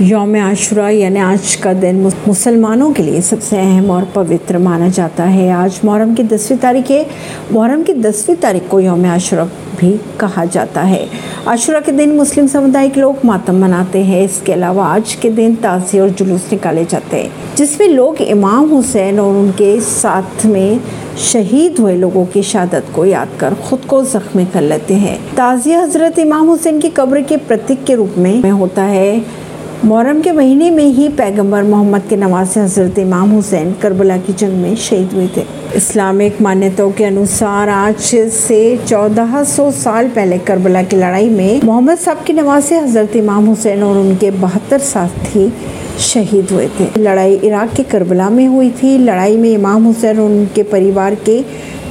यौम आशुरा यानी आज का दिन मुसलमानों के लिए सबसे अहम और पवित्र माना जाता है। आज मुहर्रम की दसवीं तारीख है। मुहर्रम की दसवीं तारीख को यौम आशुरा भी कहा जाता है। आशुरा के दिन मुस्लिम समुदाय के लोग मातम मनाते हैं। इसके अलावा आज के दिन ताज़ी और जुलूस निकाले जाते हैं, जिसमें लोग इमाम हुसैन और उनके साथ में शहीद हुए लोगों की शहादत को याद कर खुद को जख्मी कर लेते हैं। ताज़िया हज़रत इमाम हुसैन की कब्र के प्रतीक के रूप में होता है। मुहर्रम के महीने में ही पैगंबर मोहम्मद के नवासे हज़रत इमाम हुसैन करबला की जंग में शहीद हुए थे। इस्लामिक मान्यताओं के अनुसार आज से 1400 साल पहले करबला की लड़ाई में मोहम्मद साहब के नवासे हज़रत इमाम हुसैन और उनके बहत्तर साथी शहीद हुए थे। लड़ाई इराक के करबला में हुई थी। लड़ाई में इमाम हुसैन और उनके परिवार के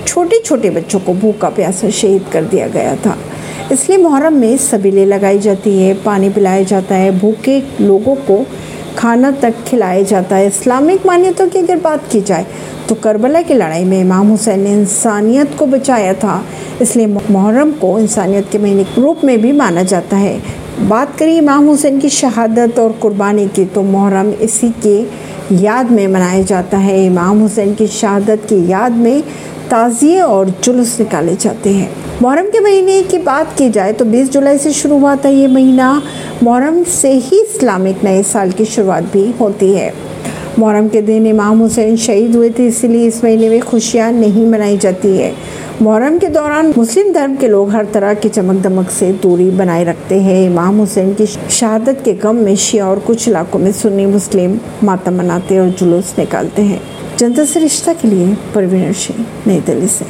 छोटे छोटे बच्चों को भूखा प्यासा शहीद कर दिया गया था। इसलिए मुहर्रम में सबीले लगाई जाती है, पानी पिलाया जाता है, भूखे लोगों को खाना तक खिलाया जाता है। इस्लामिक मान्यतों की अगर बात की जाए तो करबला की लड़ाई में इमाम हुसैन ने इंसानियत को बचाया था। इसलिए मुहर्रम को इंसानियत के महीने रूप में भी माना जाता है। बात करें इमाम हुसैन की शहादत और कुर्बानी की तो मुहर्रम इसी के याद में मनाया जाता है। इमाम हुसैन की शहादत की याद में ताज़िए और जुलूस निकाले जाते हैं। मुहर्रम के महीने की बात की जाए तो 20 जुलाई से शुरू हुआ था ये महीना। मुहर्रम से ही इस्लामिक नए साल की शुरुआत भी होती है। मुहर्रम के दिन इमाम हुसैन शहीद हुए थे, इसलिए इस महीने में खुशियाँ नहीं मनाई जाती है। मुहर्रम के दौरान मुस्लिम धर्म के लोग हर तरह की चमक दमक से दूरी बनाए रखते हैं। इमाम हुसैन की शहादत के गम में शिया और कुछ इलाकों में सुन्नी मुस्लिम मातम मनाते और जुलूस निकालते हैं। जनता से रिश्ता के लिए परवीन सिंह, नई दिल्ली से।